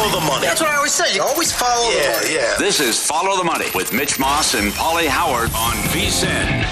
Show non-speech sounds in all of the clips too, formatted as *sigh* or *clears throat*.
Follow the money. That's what I always say. You always follow the Yeah, money. yeah. This is Follow the Money with Mitch Moss and Pauly Howard on VSIN.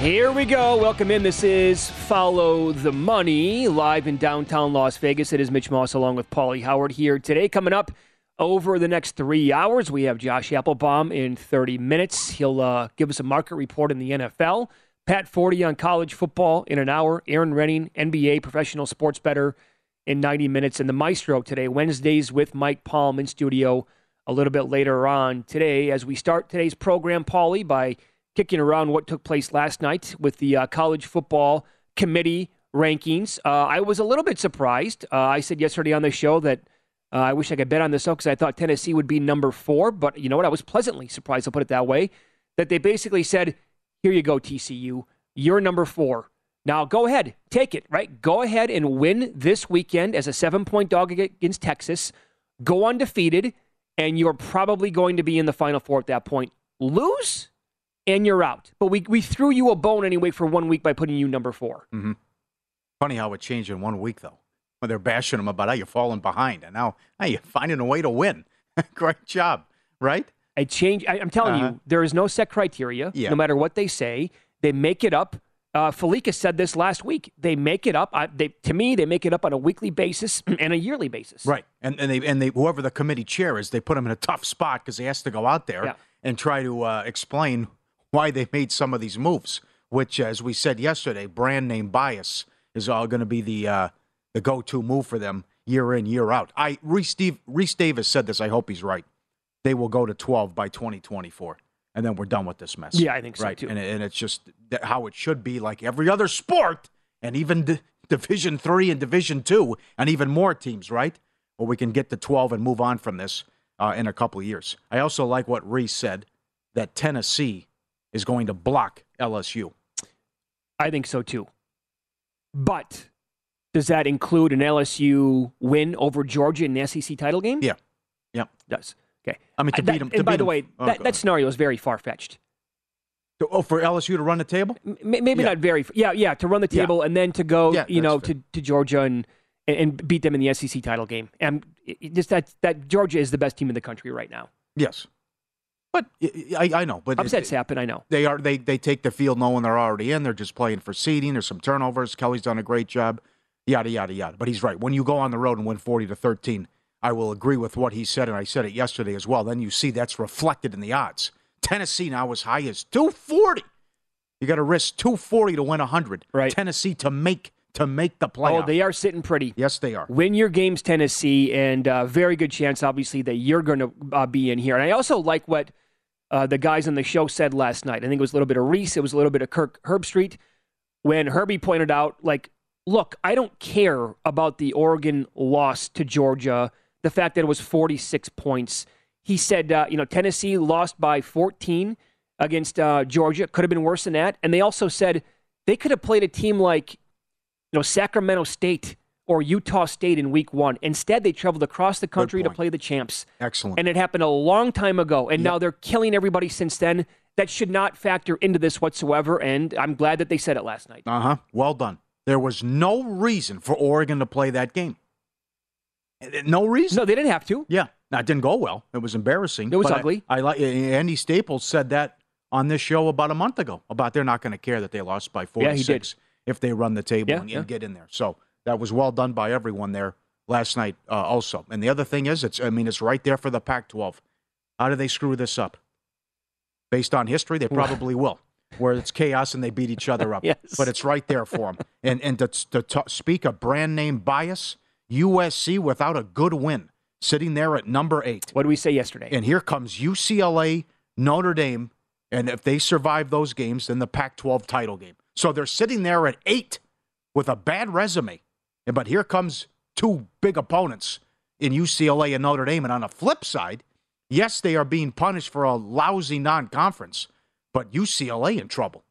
Here we go. Welcome in. This is Follow the Money live in downtown Las Vegas. It is Mitch Moss along with Pauly Howard here today. Coming up over the next three hours, we have Josh Appelbaum in 30 minutes. He'll uh, give us a market report in the NFL. Pat Forde on college football in an hour. Erin Rynning, NBA professional sports bettor in 90 minutes. And the Maestro today, Wednesdays with Mike Palm in studio a little bit later on today as we start today's program, Pauly, by kicking around what took place last night with the uh, college football committee rankings. Uh, I was a little bit surprised. Uh, I said yesterday on the show that uh, I wish I could bet on this because I thought Tennessee would be number four, but you know what? I was pleasantly surprised, I'll put it that way, that they basically said, here you go, TCU. You're number four. Now go ahead, take it, right? Go ahead and win this weekend as a seven point dog against Texas. Go undefeated, and you're probably going to be in the Final Four at that point. Lose, and you're out. But we, we threw you a bone anyway for one week by putting you number 4 Mm-hmm. Funny how it changed in one week, though. When they're bashing them about how you're falling behind, and now now you're finding a way to win. *laughs* Great job, right? I change. I, I'm telling Uh-huh. you, there is no set criteria. Yeah. No matter what they say, they make it up. Uh, Falika said this last week. They make it up. I, they, to me, they make it up on a weekly basis *clears throat* and a yearly basis. Right, and and they and they whoever the committee chair is, they put them in a tough spot because he has to go out there Yeah. and try to uh, explain why they made some of these moves. Which, as we said yesterday, brand name bias is all going to be the uh, the go to move for them year in year out. I Rece, Steve, Rece Davis said this. I hope he's right. They will go to twelve by twenty twenty four, and then we're done with this mess. Yeah, I think so, right. too. And, and it's just how it should be, like every other sport, and even D- Division three and Division two, and even more teams, right? Where we can get to twelve and move on from this uh, in a couple of years. I also like what Rece said that Tennessee is going to block LSU. I think so too. But Does that include an LSU win over Georgia in the SEC title game? Yeah. Yeah. does. Okay. I mean, to beat them. To And by the 'em- way, oh, that, scenario is very far fetched. oh, for LSU to run the table. Maybe Yeah. not very. Yeah, yeah. To run the Yeah. table and then to go, Yeah, you know, fair. to, to Georgia and and beat them in the SEC title game. And just that that Georgia is the best team in the country right now. Yes. But I, I know. But Upsets it, happen. I know. they are they they take the field knowing they're already in. They're just playing for seeding. There's some turnovers. Kelly's done a great job. Yada yada yada. But he's right. When you go on the road and win forty to thirteen, I will agree with what he said, and I said it yesterday as well. Then you see that's reflected in the odds. Tennessee now as high as two forty. You got to risk two forty to win hundred. Right. Tennessee to make to make the playoff. Oh, they are sitting pretty. yes, they are. Win your games, Tennessee, and uh, very good chance, obviously, that you're going to uh, be in here. And I also like what uh, the guys on the show said last night. I think it was a little bit of Rece, it was a little bit of Kirk Herbstreit, when Herbie pointed out, like, look, I don't care about the Oregon loss to Georgia, the fact that it was 46 points. He said, uh, you know, Tennessee lost by 14 against uh, Georgia. Could have been worse than that. And they also said they could have played a team like, you know, Sacramento State or Utah State in week one. Instead, they traveled across the country to play the champs. Excellent. And it happened a long time ago. And now they're killing everybody since then. That should not factor into this whatsoever. And I'm glad that they said it last night. Uh huh. Well done. There was no reason for Oregon to play that game. Eh, No reason. No, they didn't have to. Yeah. Now, it didn't go well. It was embarrassing. It was but ugly. I, like Andy Staples said that on this show about a month ago about they're not going to care that they lost by Yeah, he 46 if they run the table Yeah, and, yeah. get in there. So that was well done by everyone there last night uh, also. And the other thing is, it's I mean, it's right there for the Pac-12. How do they screw this up? Based on history, they probably will. Where it's chaos and they beat each other up, *laughs* Yes. but it's right there for them. And and to, to ta- speak of brand name bias, USC without a good win, sitting there at number eight. What did we say yesterday? And here comes UCLA, Notre Dame, and if they survive those games, then the Pac 12 title game. So they're sitting there at eight with a bad resume. But here comes two big opponents in UCLA and Notre Dame. And on the flip side, yes, they are being punished for a lousy non conference, but UCLA in trouble.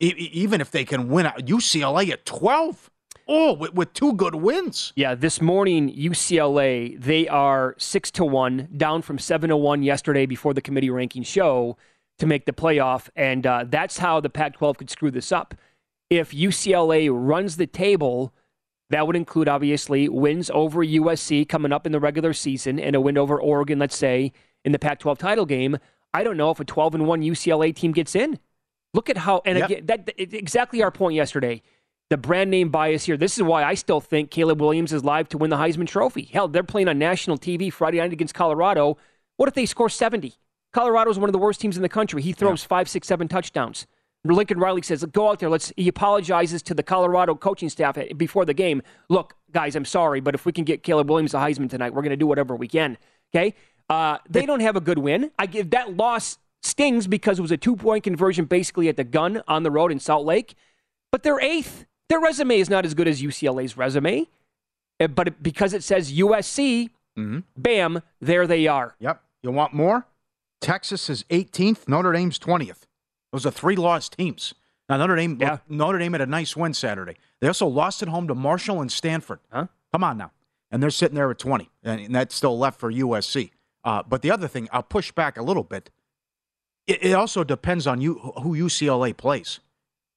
E- even if they can win UCLA at 12. Oh, with, with two good wins. Yeah, this morning UCLA they are six to one, down from seven to one yesterday before the committee rankings show to make the playoff, and uh, that's how the Pac-12 could screw this up. If UCLA runs the table, that would include obviously wins over USC coming up in the regular season and a win over Oregon, let's say in the Pac-12 title game. I don't know if a 12 and one UCLA team gets in. Look at how, and Yep. again, that- exactly our point yesterday the brand name bias here. This is why I still think Caleb Williams is live to win the Heisman Trophy. Hell, they're playing on national TV Friday night against Colorado. What if they score 70? Colorado is one of the worst teams in the country. He throws five, six, seven touchdowns. Lincoln Riley says, "Go out there. Let's." He apologizes to the Colorado coaching staff before the game. Look, guys, I'm sorry, but if we can get Caleb Williams a Heisman tonight, we're going to do whatever we can. Okay? Uh, they don't have a good win. I give that loss stings because it was a two point conversion basically at the gun on the road in Salt Lake. But they're eighth. Their resume is not as good as UCLA's resume. Uh, But it- because it says USC, bam, there they are. Yep. You want more? Texas is 18th. Notre Dame's 20th. Those are three lost teams. Now Notre Dame, Yeah. Notre Dame had a nice win Saturday. They also lost at home to Marshall and Stanford. Huh? Come on now, and they're sitting there at 20, and, and that's still left for USC. Uh, but the other thing, I'll push back a little bit. It, it also depends on you who UCLA plays.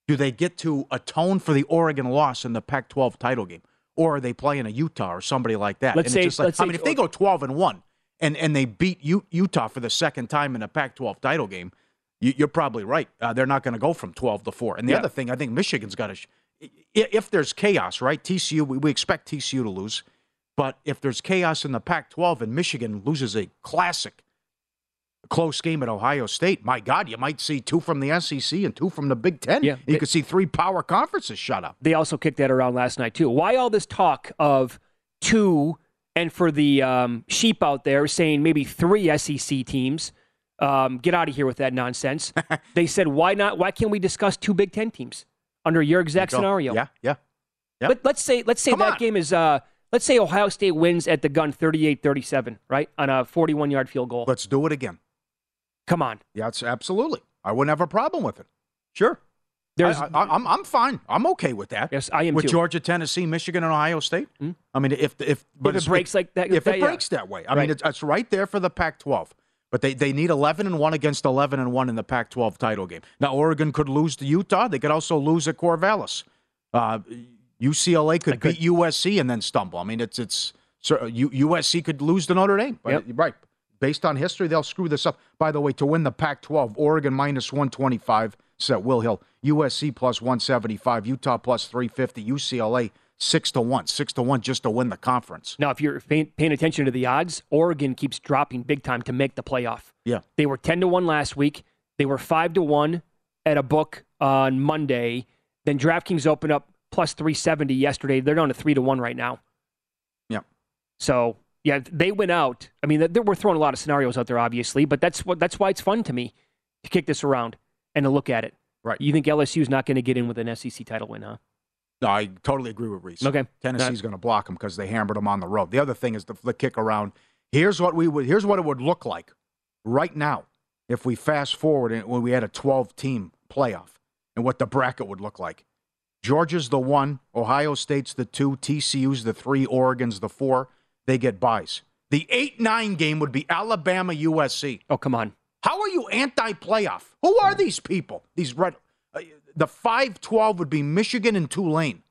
Do they get to atone for the Oregon loss in the Pac-12 title game, or are they playing a Utah or somebody like that? Let's and say- it's just like, let's I say- mean, if they go 12 and one, and and they beat U- Utah for the second time in a Pac-12 title game, you, you're probably right. Uh, they're not going to go from 12 to four. And the Yeah. other thing, I think Michigan's got to. Sh- if there's chaos, right? TCU, we, we expect TCU to lose, but if there's chaos in the Pac-12 and Michigan loses a classic close game at Ohio State, my God, you might see two from the SEC and two from the Big Ten. Yeah, you they- could see three power conferences shut up. They also kicked that around last night too. Why all this talk of two, and for the um, sheep out there saying maybe three SEC teams? Um, get out of here with that nonsense. *laughs* they said, why not? Why can't we discuss two Big Ten teams under your exact scenario? Yeah, yeah. Yep. Let, let's say let's say Come that on. game is uh, let's say Ohio State wins at the gun 38-37, right? On a 41-yard field goal. Let's do it again. Come on. Yeah, it's absolutely. I wouldn't have a problem with it. Sure. There's, I, I, I'm I'm fine. I'm okay with that. Yes, I am with too. Georgia, Tennessee, Michigan, and Ohio State. I mean, if if but it breaks like that- if that- it yeah. breaks that way, I Right. mean, it's, it's right there for the Pac-12. But they, they need 11 and one against 11 and one in the Pac-12 title game. Now Oregon could lose to Utah. They could also lose at Corvallis. Uh, UCLA could beat USC and then stumble. I mean, it's it's so U, USC could lose to Notre Dame. But right, based on history, they'll screw this up. By the way, to win the Pac-12, Oregon minus 125 set Will Hill, USC plus 175, Utah plus 350, UCLA six to one, six to one just to win the conference. now, if you're paying, paying attention to the odds, Oregon keeps dropping big time to make the playoff. Yeah, They were 10 to 1 last week. They were 5 to 1 at a book on Monday. Then DraftKings opened up plus 370 yesterday. They're down to 3 to 1 right now. yeah. So, yeah, they went out. I mean, we're throwing a lot of scenarios out there, obviously, but that's what that's why it's fun to me to kick this around and to look at it. Right. You think LSU's not going to get in with an SEC title win, huh? No, I totally agree with Rece. Okay. Tennessee's going to block them because they hammered them on the road. The other thing is the, the kick around. Here's what we would. Here's what it would look like right now if we fast forward and when we had a 12 team playoff and what the bracket would look like. Georgia's the one, Ohio State's the two, TCU's the three, Oregon's the four. They get buys. The eight nine game would be Alabama USC. Oh, come on. How are you anti playoff? Who are these people? These red. Uh, the five twelve would be Michigan and Tulane.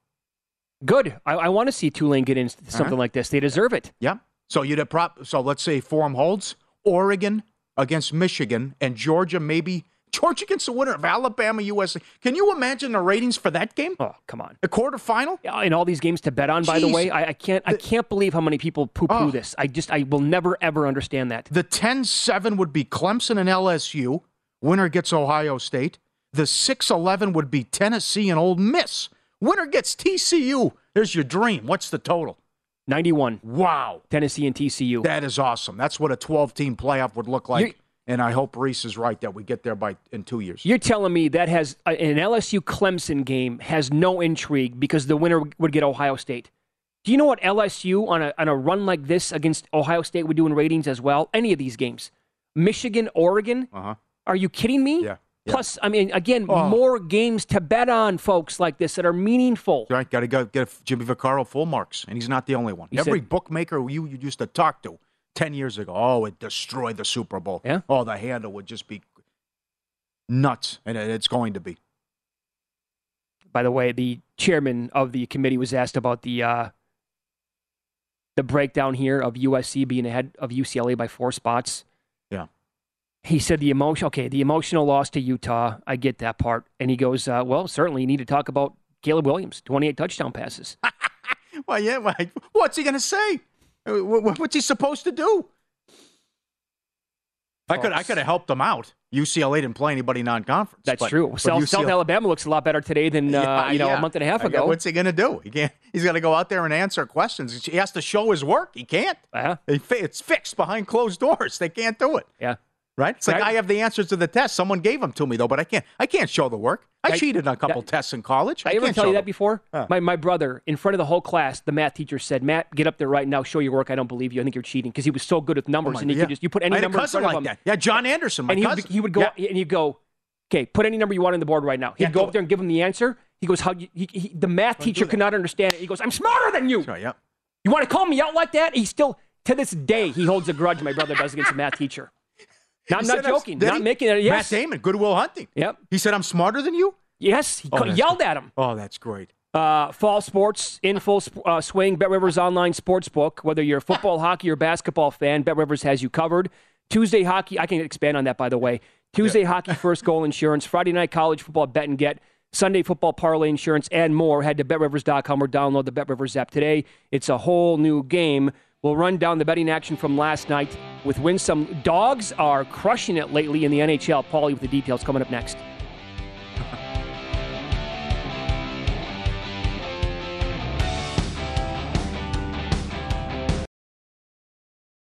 Good. I, I want to see Tulane get into something Uh-huh. like this. They deserve it. Yeah. So you'd have prop. So let's say form holds. Oregon against Michigan and Georgia maybe. Georgia against the winner of Alabama USC. Can you imagine the ratings for that game? Oh, come on. The quarterfinal. Yeah, And all these games to bet on, by the way, I, I can't. I can't believe how many people poo-poo Oh. this. I just, I will never ever understand that. The 10-7 would be Clemson and LSU. Winner gets Ohio State. The 6-11 would be Tennessee and Ole Miss. Winner gets TCU. There's your dream. What's the total? 91, Wow. Tennessee and TCU. That is awesome. That's what a 12 team playoff would look like. And I hope Rece is right that we get there by in two years. You're telling me that has uh, an LSU Clemson game has no intrigue because the winner would get Ohio State. Do you know what LSU on a on a run like this against Ohio State would do in ratings as well? Any of these games, Michigan, Oregon. Uh-huh. Are you kidding me? Yeah. Plus, I mean, again, Oh. more games to bet on, folks like this that are meaningful. Right, got to go get Jimmy Vaccaro full marks, and he's not the only one. He Every said- bookmaker you, you used to talk to ten years ago, oh, it destroyed the Super Bowl. Yeah. Oh, the handle would just be nuts, and it's going to be. By the way, the chairman of the committee was asked about the uh, the breakdown here of USC being ahead of UCLA by four spots. Yeah. He said the emotion. Okay, the emotional loss to Utah. I get that part. And he goes, uh, well, certainly you need to talk about Caleb Williams, 28 touchdown passes. *laughs* Well, yeah. What's he going to say? Uh, wh- wh- What's he supposed to do? I could I could have helped him out. UCLA didn't play anybody non-conference. That's but- true. but South, South Alabama looks a lot better today than uh, Yeah, you know yeah. a month and a half ago. What's he going to do? He can't. He's going to go out there and answer questions. He has to show his work. He can't. Uh-huh. It's fixed behind closed doors. They can't do it. Yeah. Right? It's like I have the answers to the test. Someone gave them to me though, but I can't. I can't show the work. I, I- cheated on a couple that- tests in college. I I ever tell you that them. before? My, my brother, in front of the whole class, the math teacher said, Matt, get up there right now, show your work. I don't believe you. I think you're cheating because he was so good with Oh numbers. my and he God, could just, you put any I had a number in front like of him. that. Yeah, John Anderson, my and he cousin. would, he would go, Yeah. and you go, okay, put any number you want on the board right now. He'd Yeah, go up there and give him the answer. He goes, how you, he, he, the math teacher could not understand it. He goes, I'm smarter than you. Right, yeah. You want to call me out like that? He still, to this day, he holds a grudge. My brother does against the math teacher. Now, I'm not joking. Not he? making it. Yes. Matt Damon, Good Will Hunting. Yep. He said, "I'm smarter than you." Yes. He Oh, yelled good. at him. Oh, that's great. Uh, fall sports in full sp- uh, swing. Bet Rivers online sports book. Whether you're a football, *laughs* hockey, or basketball fan, Bet Rivers has you covered. Tuesday hockey. I can expand on that by the way. Tuesday hockey first goal insurance. *laughs* Friday night college football bet and get. Sunday football parlay insurance and more. Head to betrivers.com or download the Bet Rivers app today. It's a whole new game. We'll run down the betting action from last night with win some. Dogs are crushing it lately in the NHL. Pauly with the details coming up next.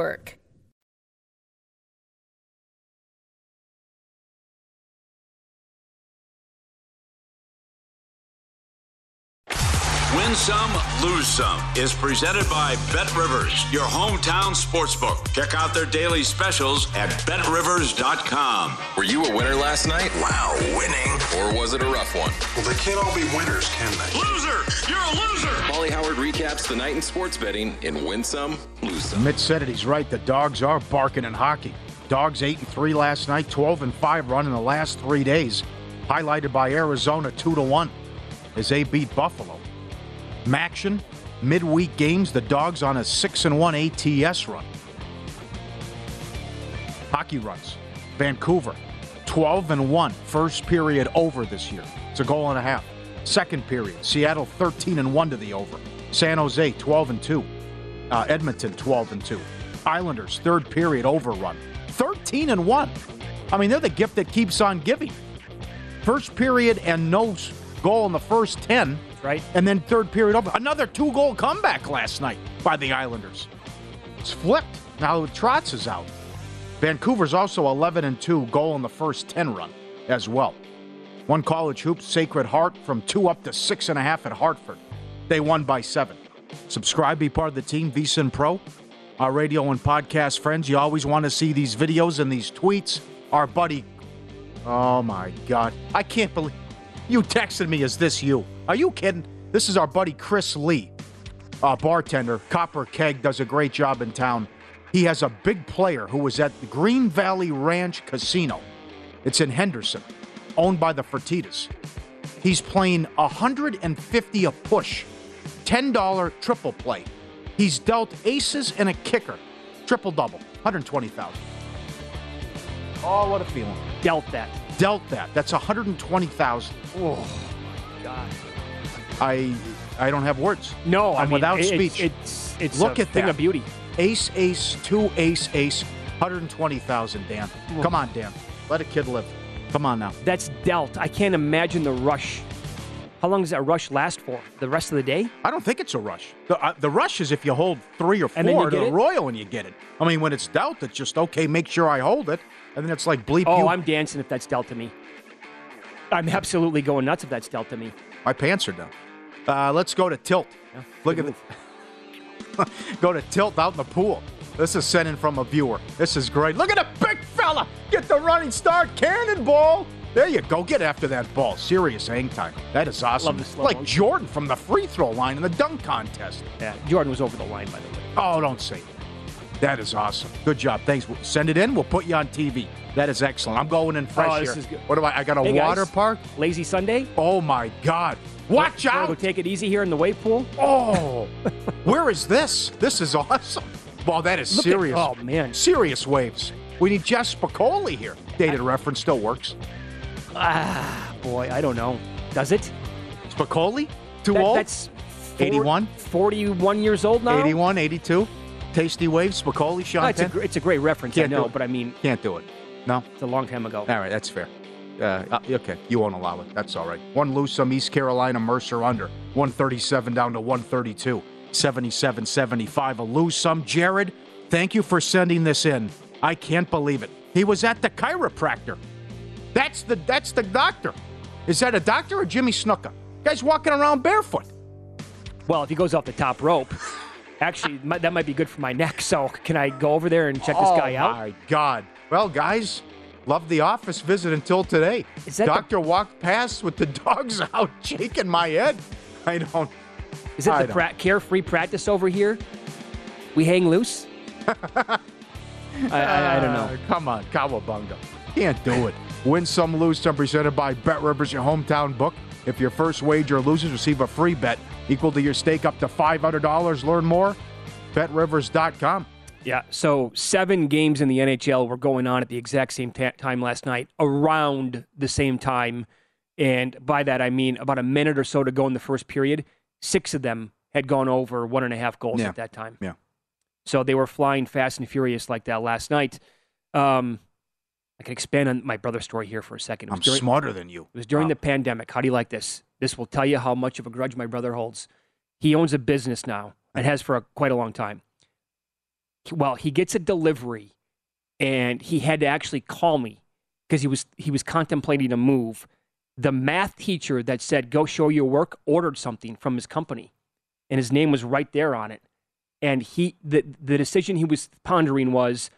work. Win Some, Lose Some is presented by Bet Rivers, your hometown sportsbook. Check out their daily specials at betrivers.com. Were you a winner last night? Wow, winning. Or was it a rough one? Well, they can't all be winners, can they? Loser! You're a loser! Pauly Howard recaps the night in sports betting in Win Some, Lose Some. Mitch said it. He's right. The dogs are barking in hockey. Dogs 8 and 3 last night, 12 and 5 run in the last three days, highlighted by Arizona 2 to 1 as they beat Buffalo. Maction, midweek games, the dogs on a 6 and 1 ATS run. Hockey runs. Vancouver, 12 and 1, first period over this year. It's a goal and a half. Second period, Seattle 13 and 1 to the over. San Jose 12 and 2. Uh, Edmonton 12 and 2. Islanders third period overrun. 13 and 1. I mean, they're the gift that keeps on giving. First period and no goal in the first 10 right? And then third period over. Another two goal comeback last night by the Islanders. It's flipped. Now Trotz is out. Vancouver's also 11 and 2 goal in the first 10 run as well. One college hoops, Sacred Heart, from two up to six and a half at Hartford. They won by seven. Subscribe, be part of the team, VSIN Pro. Our radio and podcast friends, you always want to see these videos and these tweets. Our buddy, oh my God, I can't believe you texted me. Is this you? Are you kidding? This is our buddy Chris Lee, a bartender. Copper Keg does a great job in town. He has a big player who was at the Green Valley Ranch Casino. It's in Henderson, owned by the Fertitas. He's playing 150 a push, $10 triple play. He's dealt aces and a kicker, triple double, 120,000. Oh, what a feeling. Dealt that. Dealt that. That's 120,000. Oh, God. I I don't have words. No, I I'm mean, without speech. It's it's Look a at thing that. of beauty. Ace, ace, two ace, ace, 120,000, Dan. Come on, Dan. Let a kid live. Come on now. That's dealt. I can't imagine the rush. How long does that rush last for? The rest of the day? I don't think it's a rush. The, uh, the rush is if you hold three or four And then you to get the it? royal and you get it. I mean, when it's dealt, it's just, okay, make sure I hold it. And then it's like bleep Oh, you. I'm dancing if that's dealt to me. I'm absolutely going nuts if that's dealt to me. My pants are down. Uh, let's go to Tilt. Look at the. *laughs* go to Tilt out in the pool. This is sent in from a viewer. This is great. Look at the big fella. Get the running start. Cannonball. There you go. Get after that ball. Serious hang time. That is awesome. Like. Jordan from the free throw line in the dunk contest. Yeah, Jordan was over the line, by the way. Oh, don't say that. That is awesome. Good job. Thanks. Send it in. We'll put you on TV. That is excellent. I'm going in fresh Oh, this here. is good. What do I? I got a Hey, guys. water park. Lazy Sunday. Oh my God! Watch out! Go take it easy here in the wave pool. Oh, where is this? This is awesome. Well, that is Look at- serious. oh, man. serious waves. We need Jeff Spicoli here. Dated reference still works. Ah, boy, I don't know. Does it? Spicoli? Too That- old? That's four- 81? 41 years old now. 81, 82. Tasty waves. Spicoli. Sean Oh, it's, a, it's a great reference, Can't I know, but I mean, Can't do it. No. it's a long time ago. All right, that's fair. Uh, uh, okay, you won't allow it. That's all right. One loose, some East Carolina Mercer under. 137 down to 132. 77 75. A lose some. Jared, thank you for sending this in. I can't believe it. He was at the chiropractor. That's the that's the doctor. Is that a doctor or Jimmy Snuka? Guy's walking around barefoot. Well, if he goes off the top rope, actually, that might be good for my neck. So, can I go over there and check this oh guy out? Oh, my God. Well, guys, love the office visit until today. Is that the- Doctor walked past with the *laughs* dogs out, shaking my head. I don't. Is it I the pra- carefree practice over here? We hang loose? *laughs* I, I, I don't know. Uh, come on, Cowabunga. Can't do it. Win some, lose some. Presented by Bet Rivers, your hometown book. If your first wager loses, receive a free bet equal to your stake up to $500. Learn more. BetRivers.com. Yeah, so seven games in the NHL were going on at the exact same ta- time last night, around the same time. And by that, I mean about a minute or so to go in the first period. Six of them had gone over one and a half goals Yeah. at that time. Yeah. So they were flying fast and furious like that last night. Um, I can expand on my brother's story here for a second. I'm during- smarter than you. It was during the pandemic. How do you like this? This will tell you how much of a grudge my brother holds. He owns a business now and has for a, quite a long time. Well, he gets a delivery, and he had to actually call me because he was he was contemplating a move. The math teacher that said "Go show your work" ordered something from his company, and his name was right there on it. And he the the decision he was pondering was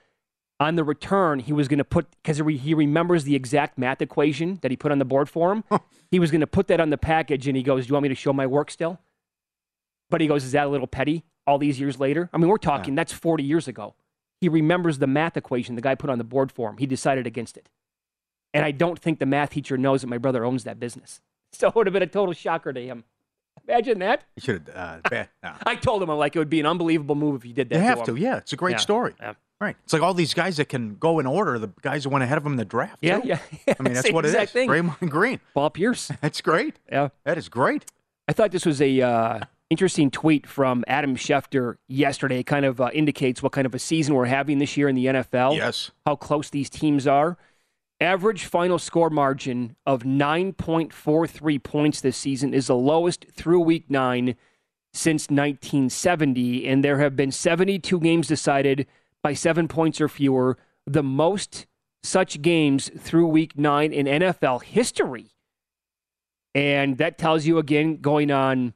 on the return, he was going to put because he remembers the exact math equation that he put on the board for him. he was going to put that on the package, and he goes, "Do you want me to show my work still?" But he goes, "Is that a little petty?" All these years later, I mean, we're talking that's forty years ago. He remembers the math equation the guy put on the board for him. He decided against it, and I don't think the math teacher knows that my brother owns that business. *laughs* So it would have been a total shocker to him. Imagine that. You should have. Uh, no. *laughs* I told him I'm like it would be an unbelievable move if you did that. You have to. Yeah, it's a great Yeah, story. yeah. Right. It's like all these guys that can go in order. The guys that went ahead of him in the draft. Yeah, too. yeah. I mean, *laughs* that's what it is. thing. Draymond Green. Paul Pierce. That's great. Yeah. That is great. I thought this was a uh, interesting tweet from Adam Schefter yesterday. It kind of uh, indicates what kind of a season we're having this year in the NFL. Yes. How close these teams are. Average final score margin of 9.43 points this season is the lowest through week nine since 1970. And there have been 72 games decided by seven points or fewer, the most such games through week nine in NFL history. And that tells you again, going on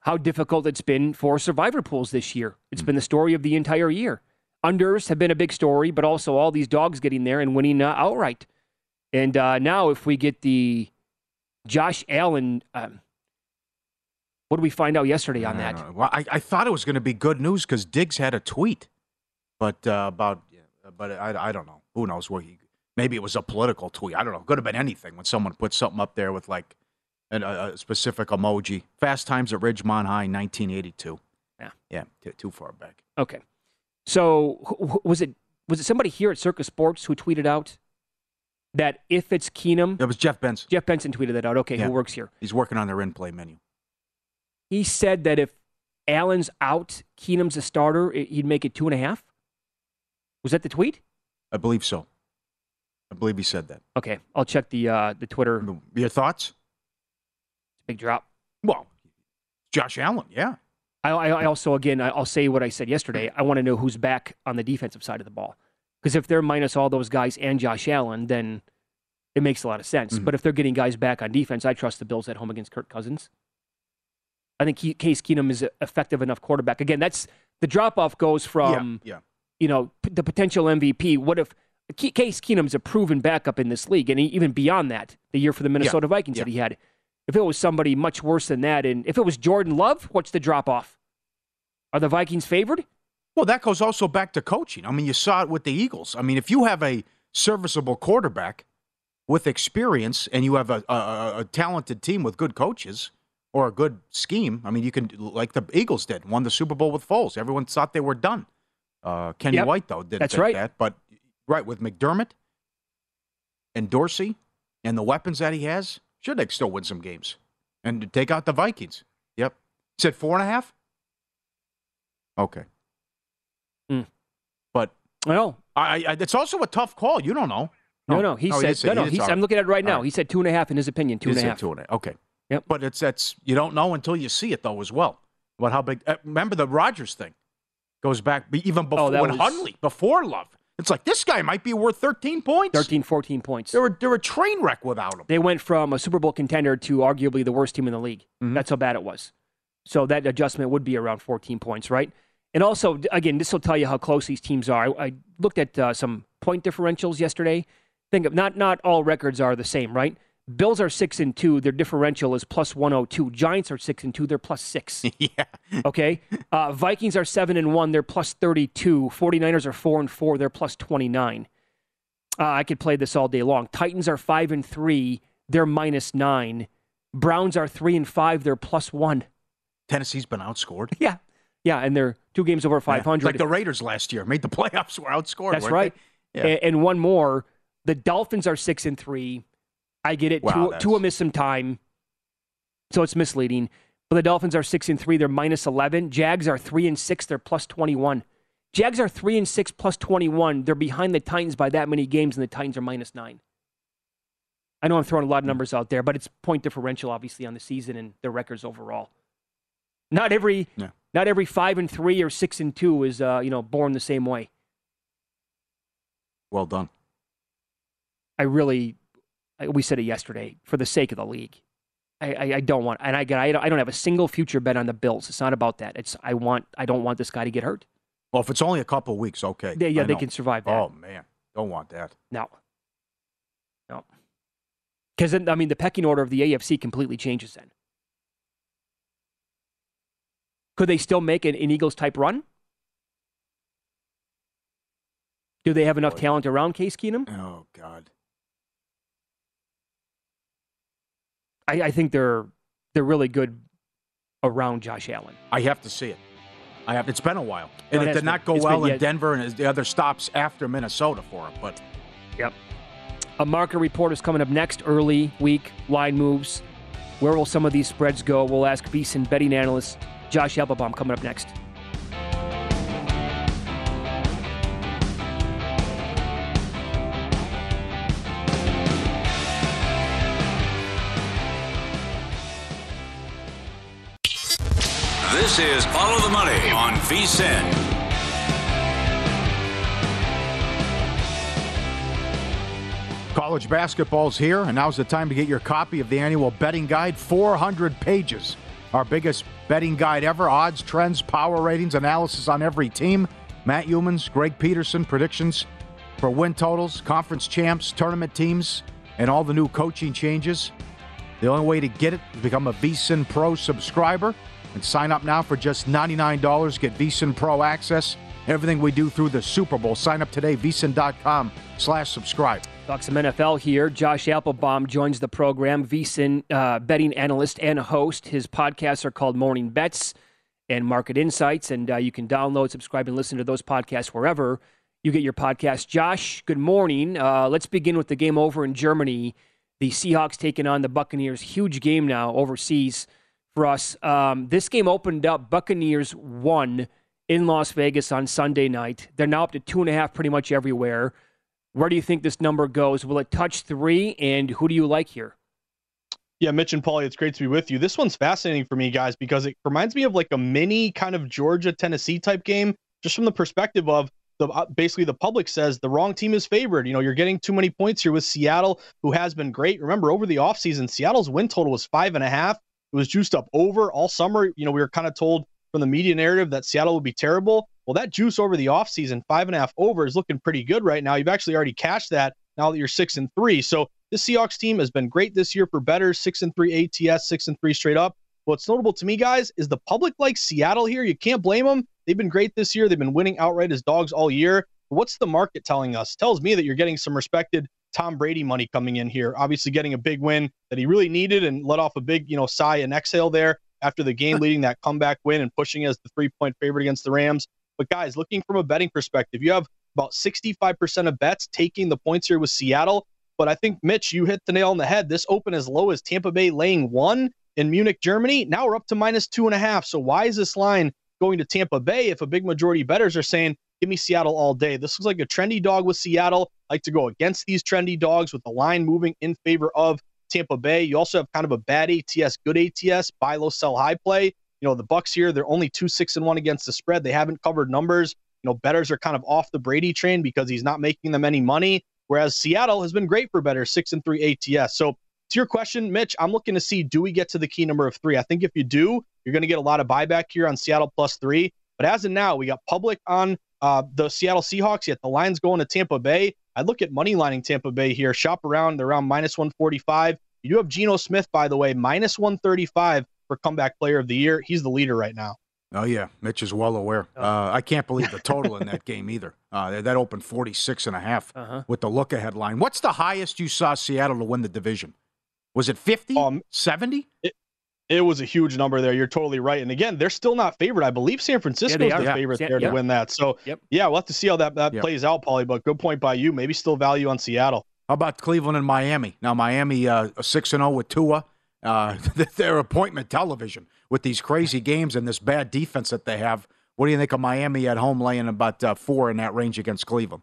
how difficult it's been for survivor pools this year. It's been the story of the entire year. Unders have been a big story, but also all these dogs getting there and winning uh, outright. And uh, now, if we get the Josh Allen, um, what did we find out yesterday on I that? don't. Well, I, I thought it was going to be good news because Diggs had a tweet, but uh, about, but I, I don't know. Who knows where he? Maybe it was a political tweet. I don't know. Could have been anything when someone put something up there with like an, a, a specific emoji. Fast Times at Ridgemont High, 1982. Yeah, yeah, t- too far back. Okay. So wh- was it was it somebody here at Circa Sports who tweeted out that if it's Keenum, It was Jeff Benson. Jeff Benson tweeted that out. Okay, Yeah. who works here? He's working on their in-play menu. He said that if Allen's out, Keenum's a starter, he'd make it two and a half. Was that the tweet? I believe so. I believe he said that. Okay, I'll check the uh, the Twitter. Your thoughts? Big drop. Well, Josh Allen, yeah. I, I I also again I'll say what I said yesterday. I want to know who's back on the defensive side of the ball because if they're minus all those guys and Josh Allen, then it makes a lot of sense. Mm-hmm. But if they're getting guys back on defense, I trust the Bills at home against Kirk Cousins. I think he, Case Keenum is an effective enough quarterback. Again, that's the drop off goes from yeah, yeah. you know p- the potential MVP. What if Case Keenum's a proven backup in this league, and he, even beyond that, the year for the Minnesota Vikings yeah. that he had. If it was somebody much worse than that, and if it was Jordan Love, what's the drop off? Are the Vikings favored? Well, that goes also back to coaching. I mean, you saw it with the Eagles. I mean, if you have a serviceable quarterback with experience and you have a, a, a talented team with good coaches or a good scheme, I mean, you can, like the Eagles did, won the Super Bowl with Foles. Everyone thought they were done. Uh, Kenny Yep. White, though, didn't That's right. that. But, right, with McDermott and Dorsey and the weapons that he has, sure, they still win some games and take out the Vikings. Yep. Said four and a half? Okay. Hmm. But well, I, I, it's also a tough call. You don't know. No, no. He didn't said say- no, no. didn't He's, I'm looking at it right now. All He said two and a half in his opinion. Two He and a said half. Two and a Okay. Yep. But it's that's you don't know until you see it though as well. About how big? Uh, remember the Rodgers thing goes back even before Oh, when was- Hundley before Love. It's like this guy might be worth 13 points. 13, 14 points. They're they're a train wreck without him. They went from a Super Bowl contender to arguably the worst team in the league. Mm-hmm. That's how bad it was. So that adjustment would be around 14 points, right? And also, again, this will tell you how close these teams are. I, I looked at uh, some point differentials yesterday. Think of not not all records are the same, right? Bills are six and two. Their differential is plus 102. Giants are six and two. They're plus six. *laughs* yeah. Okay. Uh, Vikings are seven and one. They're plus 32. 49ers are four and four. They're plus 29. Uh, I could play this all day long. Titans are five and three. They're minus nine. Browns are three and five. They're plus one. Tennessee's been outscored. Yeah. Yeah. And they're two games over 500. Like the Raiders last year made the *laughs* playoffs. Were outscored. That's right. Yeah. A- And, one more. The Dolphins are six and three. I get it. Wow, Tua, Tua missed some time, so it's misleading. But the Dolphins are six and three. They're minus eleven. Jags are three and six. They're plus twenty one. Jags are three and six plus twenty one. They're behind the Titans by that many games, and the Titans are minus nine. I know I'm throwing a lot of numbers out there, but it's point differential, obviously, on the season and their records overall. Not every, Yeah. not every five and three or six and two is, uh, you know, born the same way. Well done. I really, we said it yesterday, for the sake of the league. I, I, I don't want, and I, I don't I don't have a single future bet on the Bills. It's not about that. It's I want, I don't want this guy to get hurt. Well, if it's only a couple weeks, okay. Yeah, yeah, I they know. can survive that. Oh man, don't want that. No, no, because then I mean the pecking order of the AFC completely changes. Then could they still make an, an Eagles type run? Do they have enough talent around Case Keenum? Oh God. I, I think they're they're really good around Josh Allen. I have to see it. I have. It's been a while, No, and it it did not been. go well been- in. Denver and the other stops after Minnesota for him. But Yep. A market report is coming up next, early week line moves. Where will some of these spreads go? We'll ask VSIN betting analyst Josh Appelbaum coming up next. This is Follow the Money on VSIN. college basketball's here, and now's the time to get your copy of the annual betting guide. 400 pages. Our biggest betting guide ever. Odds, trends, power ratings, analysis on every team. Matt Youmans, Greg Peterson, predictions for win totals, conference champs, tournament teams, and all the new coaching changes. The only way to get it is become a VSIN Pro subscriber and sign up now for just $99. Get VSIN Pro access. Everything we do through the Super Bowl. Sign up today, VSIN.com slash subscribe. Talk some NFL here. Josh Appelbaum joins the program, VSIN uh, betting analyst and host. His podcasts are called Morning Bets and Market Insights, and uh, you can download, subscribe, and listen to those podcasts wherever you get your podcast. Josh, good morning. Uh, let's begin with the game over in Germany. The Seahawks taking on the Buccaneers. Huge game now overseas for us. Um, this game opened up. Buccaneers won in Las Vegas on Sunday night. They're now up to two and a half pretty much everywhere. Where do you think this number goes? Will it touch three? And who do you like here? Yeah, Mitch and Pauly, it's great to be with you. This one's fascinating for me, guys, because it reminds me of like a mini kind of Georgia Tennessee type game, just from the perspective of the uh, basically the public says the wrong team is favored. You know, you're getting too many points here with Seattle, who has been great. Remember, over the offseason, Seattle's win total was five and a half. It was juiced up over all summer. You know, we were kind of told from the media narrative that Seattle would be terrible. Well, that juice over the offseason, five and a half over, is looking pretty good right now. You've actually already cashed that now that you're six and three. So this Seahawks team has been great this year for better, six and three ATS, six and three straight up. What's notable to me, guys, is the public likes Seattle here. You can't blame them. They've been great this year. They've been winning outright as dogs all year. What's the market telling us? It tells me that you're getting some respected Tom Brady money coming in here. Obviously, getting a big win that he really needed and let off a big, you know, sigh and exhale there after the game, *laughs* leading that comeback win and pushing as the three point favorite against the Rams. But guys, looking from a betting perspective, you have about 65% of bets taking the points here with Seattle. But I think, Mitch, you hit the nail on the head. This open as low as Tampa Bay laying one in Munich, Germany. Now we're up to minus two and a half. So why is this line going to Tampa Bay if a big majority bettors are saying, give me Seattle all day? This looks like a trendy dog with Seattle. I like to go against these trendy dogs with the line moving in favor of Tampa Bay. You also have kind of a bad ATS, good ATS, buy low, sell high play. You know, the Bucs here, they're only two, six, and one against the spread. They haven't covered numbers. You know, bettors are kind of off the Brady train because he's not making them any money. Whereas Seattle has been great for better, six and three ATS. So to your question, Mitch, I'm looking to see do we get to the key number of three? I think if you do, you're going to get a lot of buyback here on Seattle plus three. But as of now, we got public on uh, the Seattle Seahawks, yet the line's going to Tampa Bay. I'd look at money lining Tampa Bay here. Shop around, they're around minus 145. You do have Geno Smith, by the way, minus 135 for comeback player of the year. He's the leader right now. Oh yeah, Mitch is well aware. Oh. Uh, I can't believe the total in that *laughs* game either. Uh, that opened 46 and a half uh-huh. with the look ahead line. What's the highest you saw Seattle to win the division? Was it 50? Um, 70? It, it was a huge number there. You're totally right. And again, they're still not favored. I believe San Francisco yeah, the yeah. favorite there yeah. to win that. So yep. yeah, we'll have to see how that, that yep. plays out, Paulie. But good point by you. Maybe still value on Seattle. How about Cleveland and Miami? Now Miami uh, six and zero oh with Tua. Uh, *laughs* they're appointment television with these crazy games and this bad defense that they have. What do you think of Miami at home laying about uh, four in that range against Cleveland?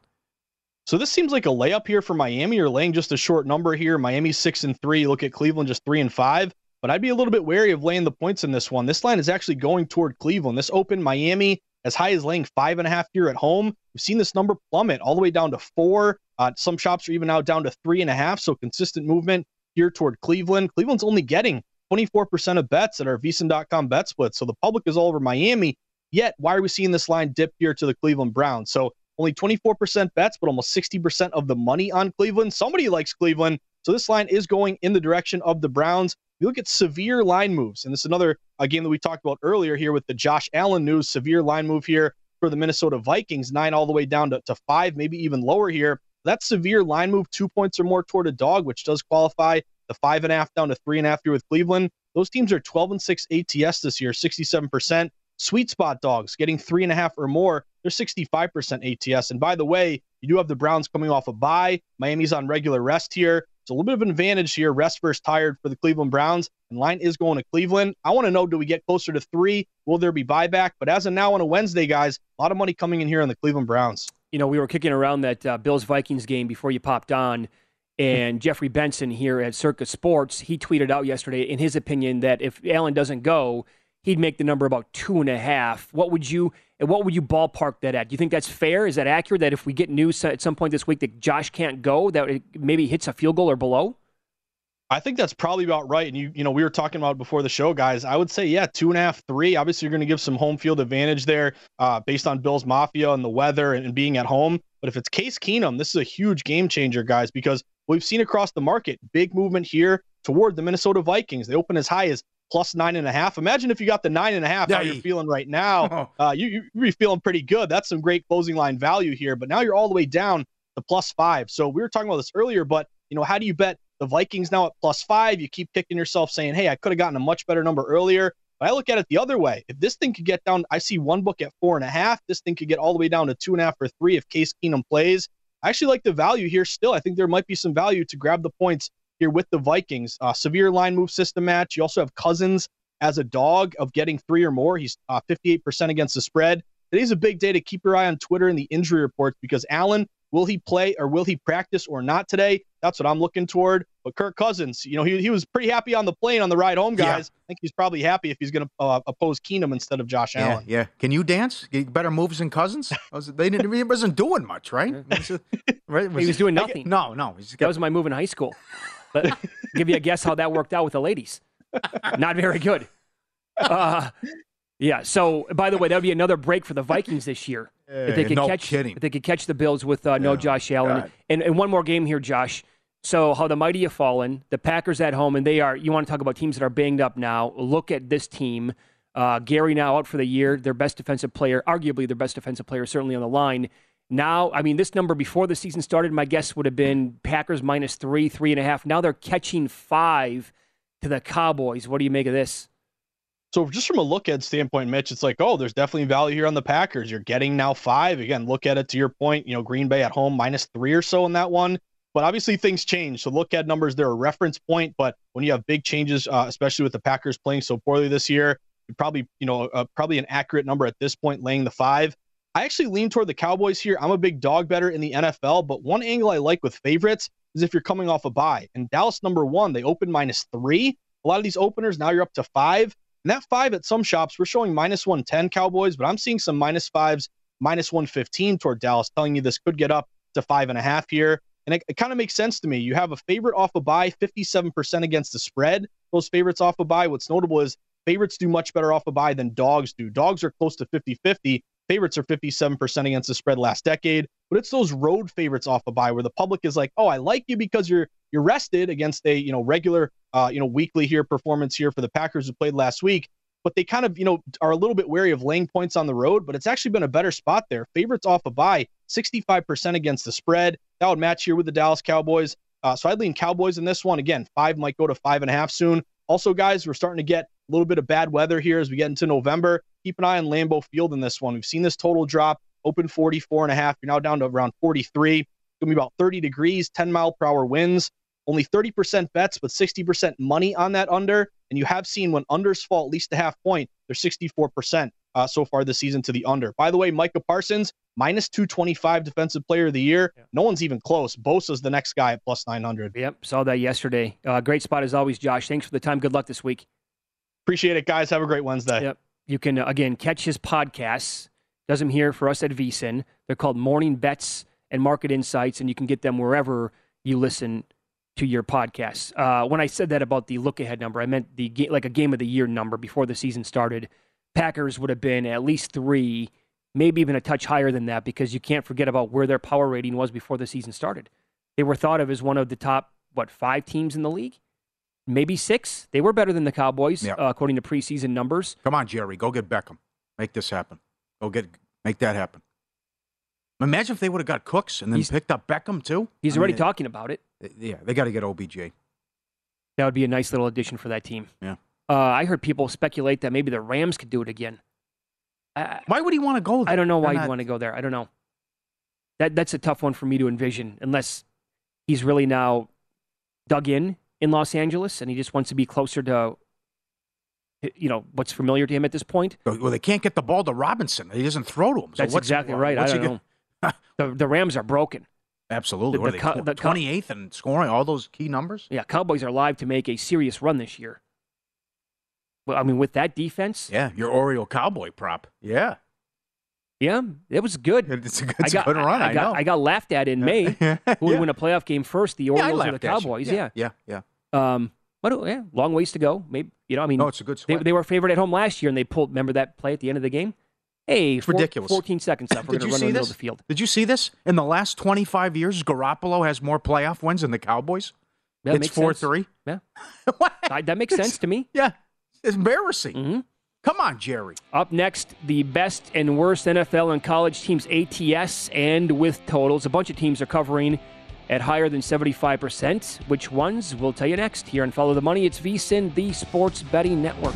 So this seems like a layup here for Miami. You're laying just a short number here. Miami six and three. Look at Cleveland just three and five. But I'd be a little bit wary of laying the points in this one. This line is actually going toward Cleveland. This open Miami as high as laying five and a half here at home. We've seen this number plummet all the way down to four. Uh, some shops are even now down to three and a half. So consistent movement here toward Cleveland. Cleveland's only getting 24% of bets at our VSiN.com bet split. So the public is all over Miami. Yet, why are we seeing this line dip here to the Cleveland Browns? So only 24% bets, but almost 60% of the money on Cleveland. Somebody likes Cleveland. So this line is going in the direction of the Browns. You look at severe line moves, and this is another uh, game that we talked about earlier here with the Josh Allen news. Severe line move here for the Minnesota Vikings, nine all the way down to, to five, maybe even lower here. That severe line move, two points or more toward a dog, which does qualify. The five and a half down to three and a half here with Cleveland. Those teams are 12 and six ATS this year, 67%. Sweet spot dogs getting three and a half or more, they're 65% ATS. And by the way, you do have the Browns coming off a bye. Miami's on regular rest here. It's a little bit of an advantage here, rest versus tired for the Cleveland Browns. And line is going to Cleveland. I want to know do we get closer to three? Will there be buyback? But as of now on a Wednesday, guys, a lot of money coming in here on the Cleveland Browns. You know, we were kicking around that uh, Bills Vikings game before you popped on. And Jeffrey Benson here at Circa Sports, he tweeted out yesterday, in his opinion, that if Allen doesn't go, he'd make the number about two and a half. What would you what would you ballpark that at? Do you think that's fair? Is that accurate? That if we get news at some point this week that Josh can't go, that maybe hits a field goal or below? I think that's probably about right. And you, you know, we were talking about before the show, guys. I would say, yeah, two and a half, three. Obviously, you're going to give some home field advantage there, uh, based on Bills Mafia and the weather and, and being at home. But if it's Case Keenum, this is a huge game changer, guys, because we've seen across the market big movement here toward the Minnesota Vikings. They open as high as plus nine and a half. Imagine if you got the nine and a half, how you're feeling right now. *laughs* Uh, you, you'd be feeling pretty good. That's some great closing line value here. But now you're all the way down to plus five. So we were talking about this earlier, but you know, how do you bet the Vikings now at plus five? You keep kicking yourself saying, hey, I could have gotten a much better number earlier. But I look at it the other way. If this thing could get down, I see one book at four and a half. This thing could get all the way down to two and a half or three if Case Keenum plays. I actually like the value here still. I think there might be some value to grab the points here with the Vikings. Uh, severe line move system match. You also have Cousins as a dog of getting three or more. He's uh, 58% against the spread. Today's a big day to keep your eye on Twitter and the injury reports because Allen, will he play or will he practice or not today? That's what I'm looking toward. But Kirk Cousins, you know, he, he was pretty happy on the plane on the ride home, guys. Yeah. I think he's probably happy if he's going to uh, oppose Keenum instead of Josh yeah, Allen. Yeah. Can you dance? Get better moves than Cousins? *laughs* they didn't. He wasn't doing much, right? right? Was, *laughs* he was doing nothing. No, no. Got, that was my move in high school. *laughs* But give you a guess how that worked out with the ladies. Not very good. Uh, yeah. So, by the way, that would be another break for the Vikings this year. if they could no catch, kidding. if they could catch the Bills with uh, no Josh Allen, and, and one more game here, Josh. So, how the mighty have fallen. The Packers at home, and they are. You want to talk about teams that are banged up now? Look at this team. Uh, Gary now out for the year. Their best defensive player, arguably their best defensive player, certainly on the line. Now, I mean, this number before the season started, my guess would have been Packers minus three, three and a half. Now they're catching five to the Cowboys. What do you make of this? So just from a look at standpoint, Mitch, it's like, oh, there's definitely value here on the Packers. You're getting now five. Again, look at it to your point. You know, Green Bay at home minus three or so in that one. But obviously things change. So look at numbers. They're a reference point. But when you have big changes, uh, especially with the Packers playing so poorly this year, probably you know uh, probably an accurate number at this point, laying the five. I actually lean toward the Cowboys here. I'm a big dog bettor in the NFL, but one angle I like with favorites is if you're coming off a bye. And Dallas number one, they open minus three. A lot of these openers now you're up to five. And that five at some shops, we're showing minus 110 Cowboys, but I'm seeing some minus fives, minus 115 toward Dallas, telling you this could get up to five and a half here. And it, it kind of makes sense to me. You have a favorite off a bye, 57% against the spread. Those favorites off a bye. What's notable is favorites do much better off a bye than dogs do. Dogs are close to 50 50. Favorites are 57% against the spread last decade, but it's those road favorites off a bye where the public is like, "Oh, I like you because you're you're rested against a you know regular uh, you know weekly here performance here for the Packers who played last week." But they kind of you know are a little bit wary of laying points on the road. But it's actually been a better spot there. Favorites off a bye, 65% against the spread. That would match here with the Dallas Cowboys. Uh, so I'd lean Cowboys in this one. Again, five might go to five and a half soon. Also, guys, we're starting to get a little bit of bad weather here as we get into November. Keep an eye on Lambeau Field in this one. We've seen this total drop, open 44 and a half. You're now down to around 43. It's going to be about 30 degrees, 10 mile per hour winds. Only 30% bets, but 60% money on that under. And you have seen when unders fall at least a half point, they're 64% uh, so far this season to the under. By the way, Micah Parsons, minus 225 defensive player of the year. No one's even close. Bosa's the next guy at plus 900. Yep, saw that yesterday. Uh, great spot as always, Josh. Thanks for the time. Good luck this week. Appreciate it, guys. Have a great Wednesday. Yep. You can, again, catch his podcasts. Does them here for us at VSIN. They're called Morning Bets and Market Insights, and you can get them wherever you listen to your podcasts. Uh, when I said that about the look ahead number, I meant the ga- like a game of the year number before the season started. Packers would have been at least three, maybe even a touch higher than that, because you can't forget about where their power rating was before the season started. They were thought of as one of the top, what, five teams in the league? Maybe six. They were better than the Cowboys, Yeah. uh, according to preseason numbers. Come on, Jerry, go get Beckham. Make this happen. Go get make that happen. Imagine if they would have got Cooks and then He's- picked up Beckham too. He's I already mean, talking about it. Yeah, they got to get OBJ. That would be a nice little addition for that team. Yeah. Uh, I heard people speculate that maybe the Rams could do it again. I, Why would he want to go there? I don't know why he'd want to go there. I don't know. That that's a tough one for me to envision, unless he's really now dug in in Los Angeles and he just wants to be closer to, you know, what's familiar to him at this point. Well, they can't get the ball to Robinson. He doesn't throw to him. So That's what's- exactly right. I don't know. *laughs* the, the Rams are broken. Absolutely. The- what the are they? the Twenty eighth and scoring all those key numbers. Yeah, Cowboys are live to make a serious run this year. Well, I mean, with that defense, Yeah, your Oreo cowboy prop. Yeah, yeah, it was good. *laughs* it's a good, I got, a good run. I, I, got, know. I got laughed at in May. *laughs* Yeah. Who would win a playoff game first, the Yeah, I Orioles or the laughed at you. Cowboys? Yeah. yeah, yeah. Um, but uh, yeah, long ways to go. Maybe you know. I mean, No, it's a good they, they were favored at home last year, and they pulled. Remember that play at the end of the game? Hey, four- ridiculous. 14 seconds left. We're Did going you to run see in the middle this? of the field. Did you see this? In the last 25 years, Garoppolo has more playoff wins than the Cowboys. That it's 4 sense. 3. Yeah, *laughs* I- that makes sense to me. Yeah, it's embarrassing. Mm-hmm. Come on, Jerry. Up next, the best and worst NFL and college teams ATS and with totals. A bunch of teams are covering at higher than 75%. Which ones? We'll tell you next here on Follow the Money. It's VSIN, the Sports Betting Network.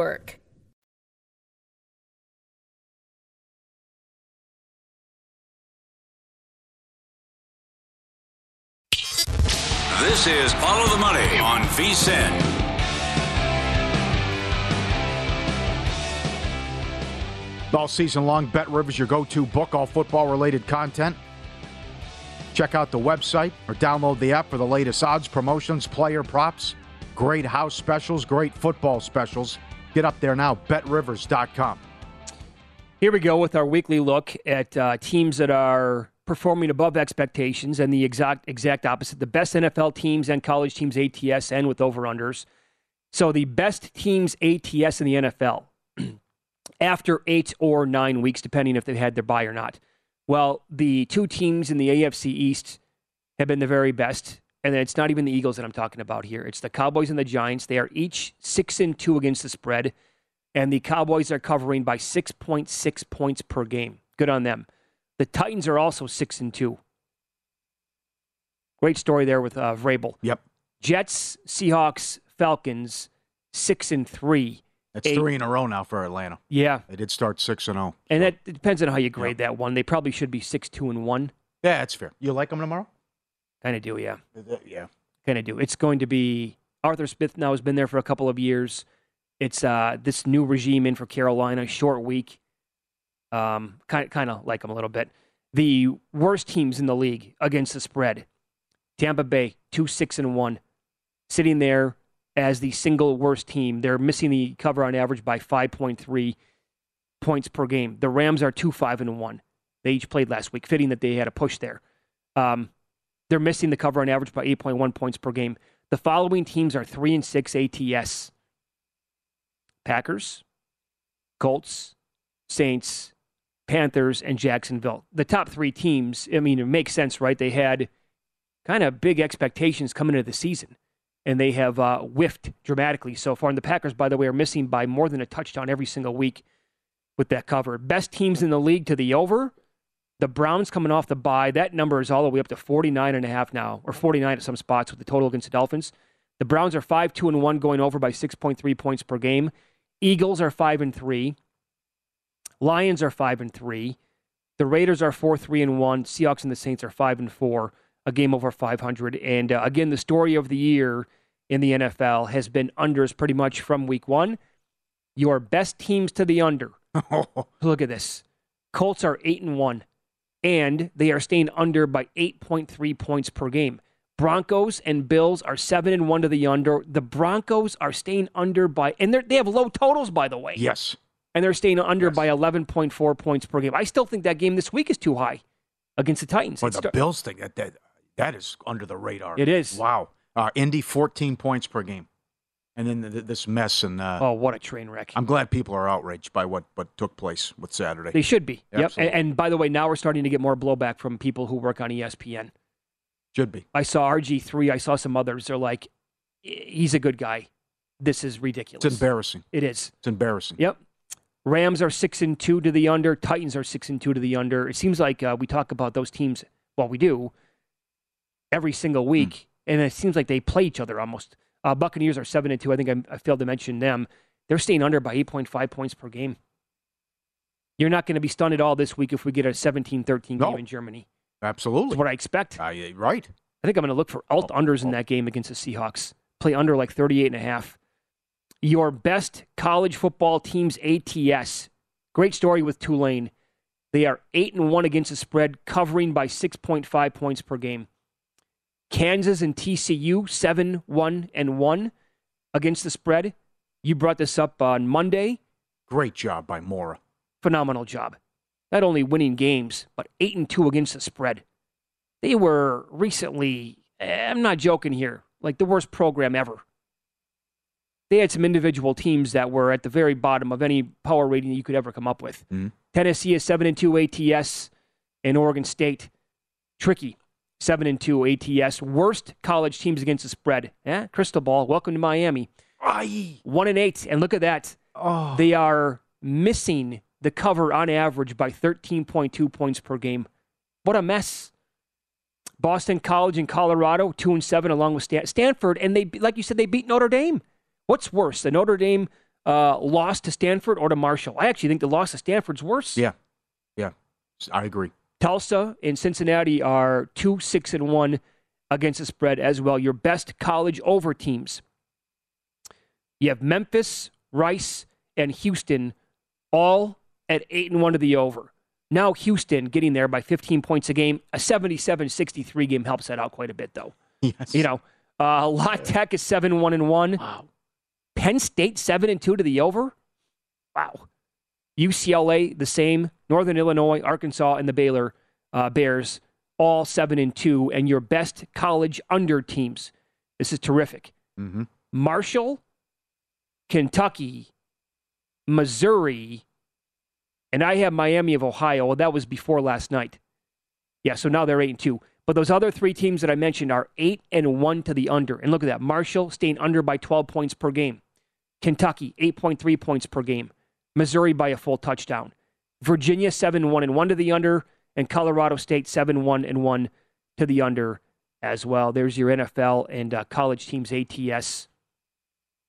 This is Follow the Money on VSIN. All season long, Bet Rivers, your go to book, all football related content. Check out the website or download the app for the latest odds, promotions, player props, great house specials, great football specials. Get up there now, betrivers.com. Here we go with our weekly look at uh, teams that are performing above expectations and the exact exact opposite. The best NFL teams and college teams ATS and with over unders. So the best teams ATS in the NFL *clears throat* after eight or nine weeks, depending if they had their bye or not. Well, the two teams in the AFC East have been the very best. And it's not even the Eagles that I'm talking about here. It's the Cowboys and the Giants. They are each six and two against the spread, and the Cowboys are covering by 6.6 points per game. Good on them. The Titans are also six and two. Great story there with uh, Vrabel. Yep. Jets, Seahawks, Falcons, six and three. That's Eight- three in a row now for Atlanta. Yeah, They did start six and zero. and that it depends on how you grade that one. They probably should be six two and one. Yeah, that's fair. You like them tomorrow? Kind of do, yeah. Yeah. kind of do. It's going to be Arthur Smith now has been there for a couple of years. It's uh, this new regime in for Carolina, short week. Um, kind kind of like them a little bit. The worst teams in the league against the spread: Tampa Bay, two six and one, sitting there as the single worst team. They're missing the cover on average by five point three points per game. The Rams are two five and one. They each played last week, fitting that they had a push there. Um, they're missing the cover on average by 8.1 points per game. The following teams are 3 and 6 ATS Packers, Colts, Saints, Panthers, and Jacksonville. The top three teams, I mean, it makes sense, right? They had kind of big expectations coming into the season, and they have uh, whiffed dramatically so far. And the Packers, by the way, are missing by more than a touchdown every single week with that cover. Best teams in the league to the over The Browns coming off the bye, that number is all the way up to 49 and a half now, or 49 at some spots with the total against the Dolphins. The Browns are 5 2 and 1 going over by 6.3 points per game. Eagles are 5 and 3. Lions are 5 and 3. The Raiders are 4 3 and 1. Seahawks and the Saints are 5 and 4, a game over 500. And uh, again, the story of the year in the NFL has been unders pretty much from week 1. Your best teams to the under. *laughs* Look at this. Colts are 8 and 1 and they are staying under by 8.3 points per game. Broncos and Bills are 7 and 1 to the under. The Broncos are staying under by and they have low totals by the way. Yes. And they're staying under yes. by 11.4 points per game. I still think that game this week is too high against the Titans. But the Bills think that, that that is under the radar. It is. Wow. Uh, Indy 14 points per game and then the, this mess and uh, oh, what a train wreck! I'm glad people are outraged by what what took place with Saturday. They should be. Yep. And, and, by the way, now we're starting to get more blowback from people who work on ESPN. Should be. I saw RG three. I saw some others. They're like, he's a good guy. This is ridiculous. It's embarrassing. It is. It's embarrassing. Yep. Rams are six and two to the under. Titans are six and two to the under. It seems like uh, we talk about those teams. Well, we do every single week, mm. and it seems like they play each other almost. Uh, Buccaneers are seven and two. I think I, I failed to mention them. They're staying under by 8.5 points per game. You're not going to be stunned at all this week if we get a 17-13 no. game in Germany. Absolutely. That's what I expect. Uh, right. I think I'm going to look for alt oh, unders oh. in that game against the Seahawks. Play under like 38 and a half. Your best college football teams ATS. Great story with Tulane. They are 8 and 1 against the spread, covering by 6.5 points per game. Kansas and TCU, 7 1 and 1 against the spread. You brought this up on Monday. Great job by Mora. Phenomenal job. Not only winning games, but 8 and 2 against the spread. They were recently, eh, I'm not joking here, like the worst program ever. They had some individual teams that were at the very bottom of any power rating you could ever come up with. Mm-hmm. Tennessee is 7 and 2 ATS, and Oregon State. Tricky seven and two ATS. Worst college teams against the spread. Yeah, crystal ball. Welcome to Miami. Aye. One and eight, and look at that. Oh. They are missing the cover on average by 13.2 points per game. What a mess. Boston College and Colorado, two and seven, along with Stanford, and they, like you said, they beat Notre Dame. What's worse, the Notre Dame uh, loss to Stanford or to Marshall? I actually think the loss to Stanford's worse. Yeah, yeah, I agree. Tulsa and Cincinnati are two, six, and one against the spread as well. Your best college over teams. You have Memphis, Rice, and Houston all at eight and one to the over. Now Houston getting there by 15 points a game. A 77-63 game helps that out quite a bit, though. Yes. You know, uh, La Tech is seven one and one. Wow. Penn State seven and two to the over. Wow. UCLA the same. Northern Illinois, Arkansas, and the Baylor uh, Bears all seven and two, and your best college under teams. This is terrific. Mm-hmm. Marshall, Kentucky, Missouri, and I have Miami of Ohio. Well, that was before last night. Yeah, so now they're eight and two. But those other three teams that I mentioned are eight and one to the under. And look at that. Marshall staying under by 12 points per game. Kentucky, 8.3 points per game. Missouri by a full touchdown. Virginia 7 1 and 1 to the under, and Colorado State 7 1 and 1 to the under as well. There's your NFL and uh, college teams ATS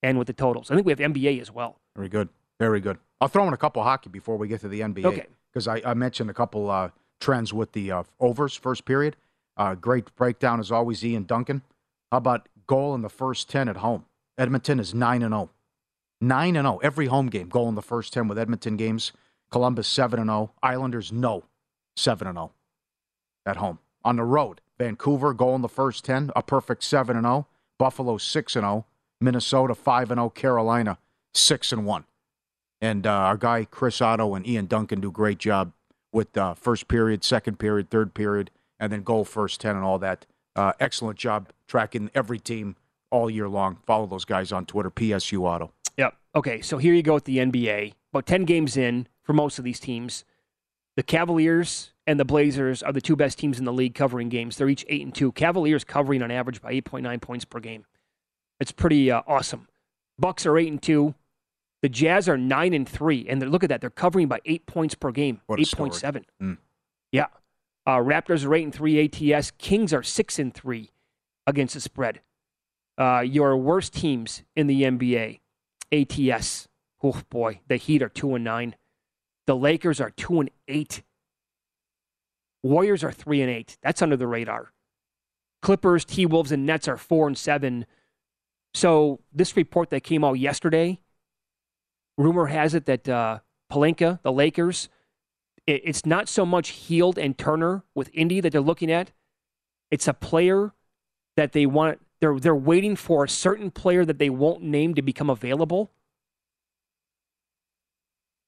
and with the totals. I think we have NBA as well. Very good. Very good. I'll throw in a couple hockey before we get to the NBA. Okay. Because I, I, mentioned a couple uh, trends with the uh, overs first period. Uh, great breakdown as always, Ian Duncan. How about goal in the first 10 at home? Edmonton is 9 and 0. 9 and 0 every home game. Goal in the first 10 with Edmonton games. Columbus 7 and 0. Islanders no 7 and 0 at home. On the road, Vancouver goal in the first 10, a perfect 7 and 0. Buffalo 6 and 0. Minnesota 5 and 0. Carolina 6 and 1. And uh, our guy Chris Otto and Ian Duncan do great job with uh, first period, second period, third period, and then goal first 10 and all that. Uh, excellent job tracking every team all year long. Follow those guys on Twitter, PSU Otto. Yep. Okay, so here you go with the NBA. About 10 games in for most of these teams. The Cavaliers and the Blazers are the two best teams in the league covering games. They're each 8 and 2. Cavaliers covering on average by 8.9 points per game. It's pretty uh, awesome. Bucks are 8 and 2. The Jazz are 9 and 3 and look at that. They're covering by 8 points per game. 8.7. Mm. Yeah. Uh, Raptors are eight and three ATS. Kings are six and three against the spread. Uh, your worst teams in the NBA, ATS. Oh boy, the Heat are two and nine. The Lakers are two and eight. Warriors are three and eight. That's under the radar. Clippers, T Wolves, and Nets are four and seven. So this report that came out yesterday, rumor has it that uh, Pelinka, the Lakers, it, it's not so much Hield and Turner with Indy that they're looking at. It's a player that they want. They're they're waiting for a certain player that they won't name to become available,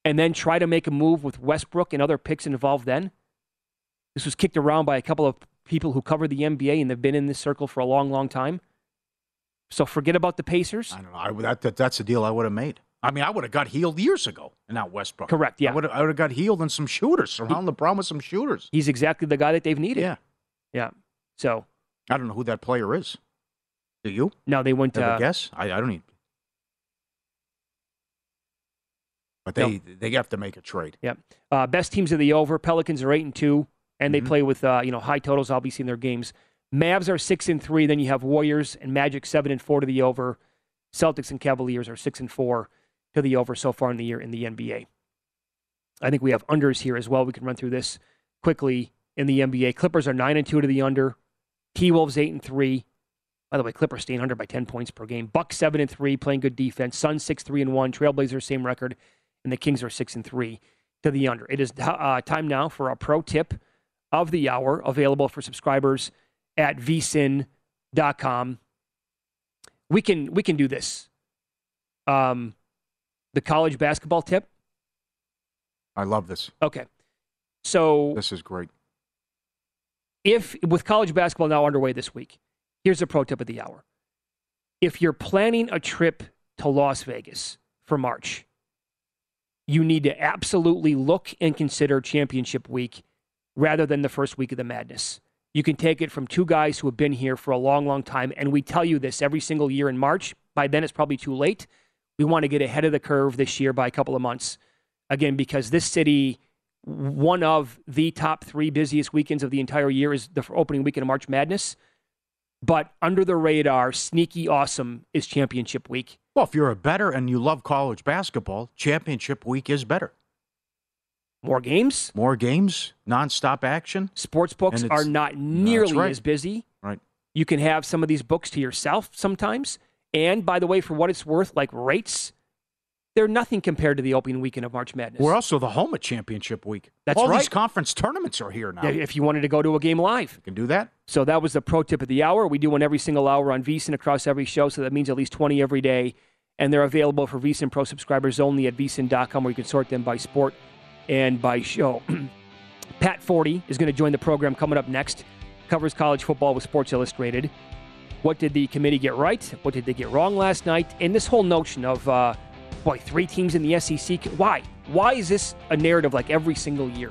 and then try to make a move with Westbrook and other picks involved. Then this was kicked around by a couple of people who cover the NBA and they've been in this circle for a long, long time. So forget about the Pacers. I don't know. I, that, that, that's a deal I would have made. I mean, I would have got Hield years ago, and not Westbrook. Correct. Yeah, I would have, got Hield and some shooters. Surround LeBron with some shooters. He's exactly the guy that they've needed. Yeah, yeah. So I don't know who that player is. Do you? No, they went. Have Uh, guess? I, I don't need. But they they have to make a trade. yeah. Uh, best teams of the over. Pelicans are eight and two, and they Mhm. play with uh, you know high totals. Obviously in their games. Mavs are six and three. Then you have Warriors and Magic seven and four to the over. Celtics and Cavaliers are six and four to the over so far in the year in the NBA. I think we have unders here as well. We can run through this quickly in the NBA. Clippers are nine and two to the under. T Wolves eight and three. By the way, Clippers staying under by ten points per game. Bucks seven and three, playing good defense. Suns six three and one. Trailblazers same record, and the Kings are six and three to the under. It is uh, time now for our pro tip of the hour, available for subscribers at vsin.com. We can we can do this. Um, the college basketball tip. I love this. Okay, so This is great. if with college basketball now underway this week, here's a pro tip of the hour. If you're planning a trip to Las Vegas for March, you need to absolutely look and consider championship week rather than the first week of the madness. You can take it from two guys who have been here for a long, long time, and we tell you this every single year in March. By then, it's probably too late. We want to get ahead of the curve this year by a couple of months. Again, because this city, one of the top three busiest weekends of the entire year is the opening weekend of March Madness. But under the radar, sneaky awesome is championship week. Well, if you're a bettor and you love college basketball, championship week is better. More games, More games, nonstop action. sports books are not nearly right. as busy. Right. You can have some of these books to yourself sometimes. And by the way, for what it's worth, like rates, they're nothing compared to the opening weekend of March Madness. We're also the home of championship week. That's All these right. conference tournaments are here now. If you wanted to go to a game live. You can do that. So that was the pro tip of the hour. We do one every single hour on VSIN across every show, so that means at least 20 every day. And they're available for VSIN Pro subscribers only at VSIN.com, where you can sort them by sport and by show. *clears throat* Pat Forde is going to join the program coming up next. Covers college football with Sports Illustrated. What did the committee get right? What did they get wrong last night? And this whole notion of, uh, boy, three teams in the SEC. Why? Why is this a narrative like every single year?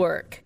Network.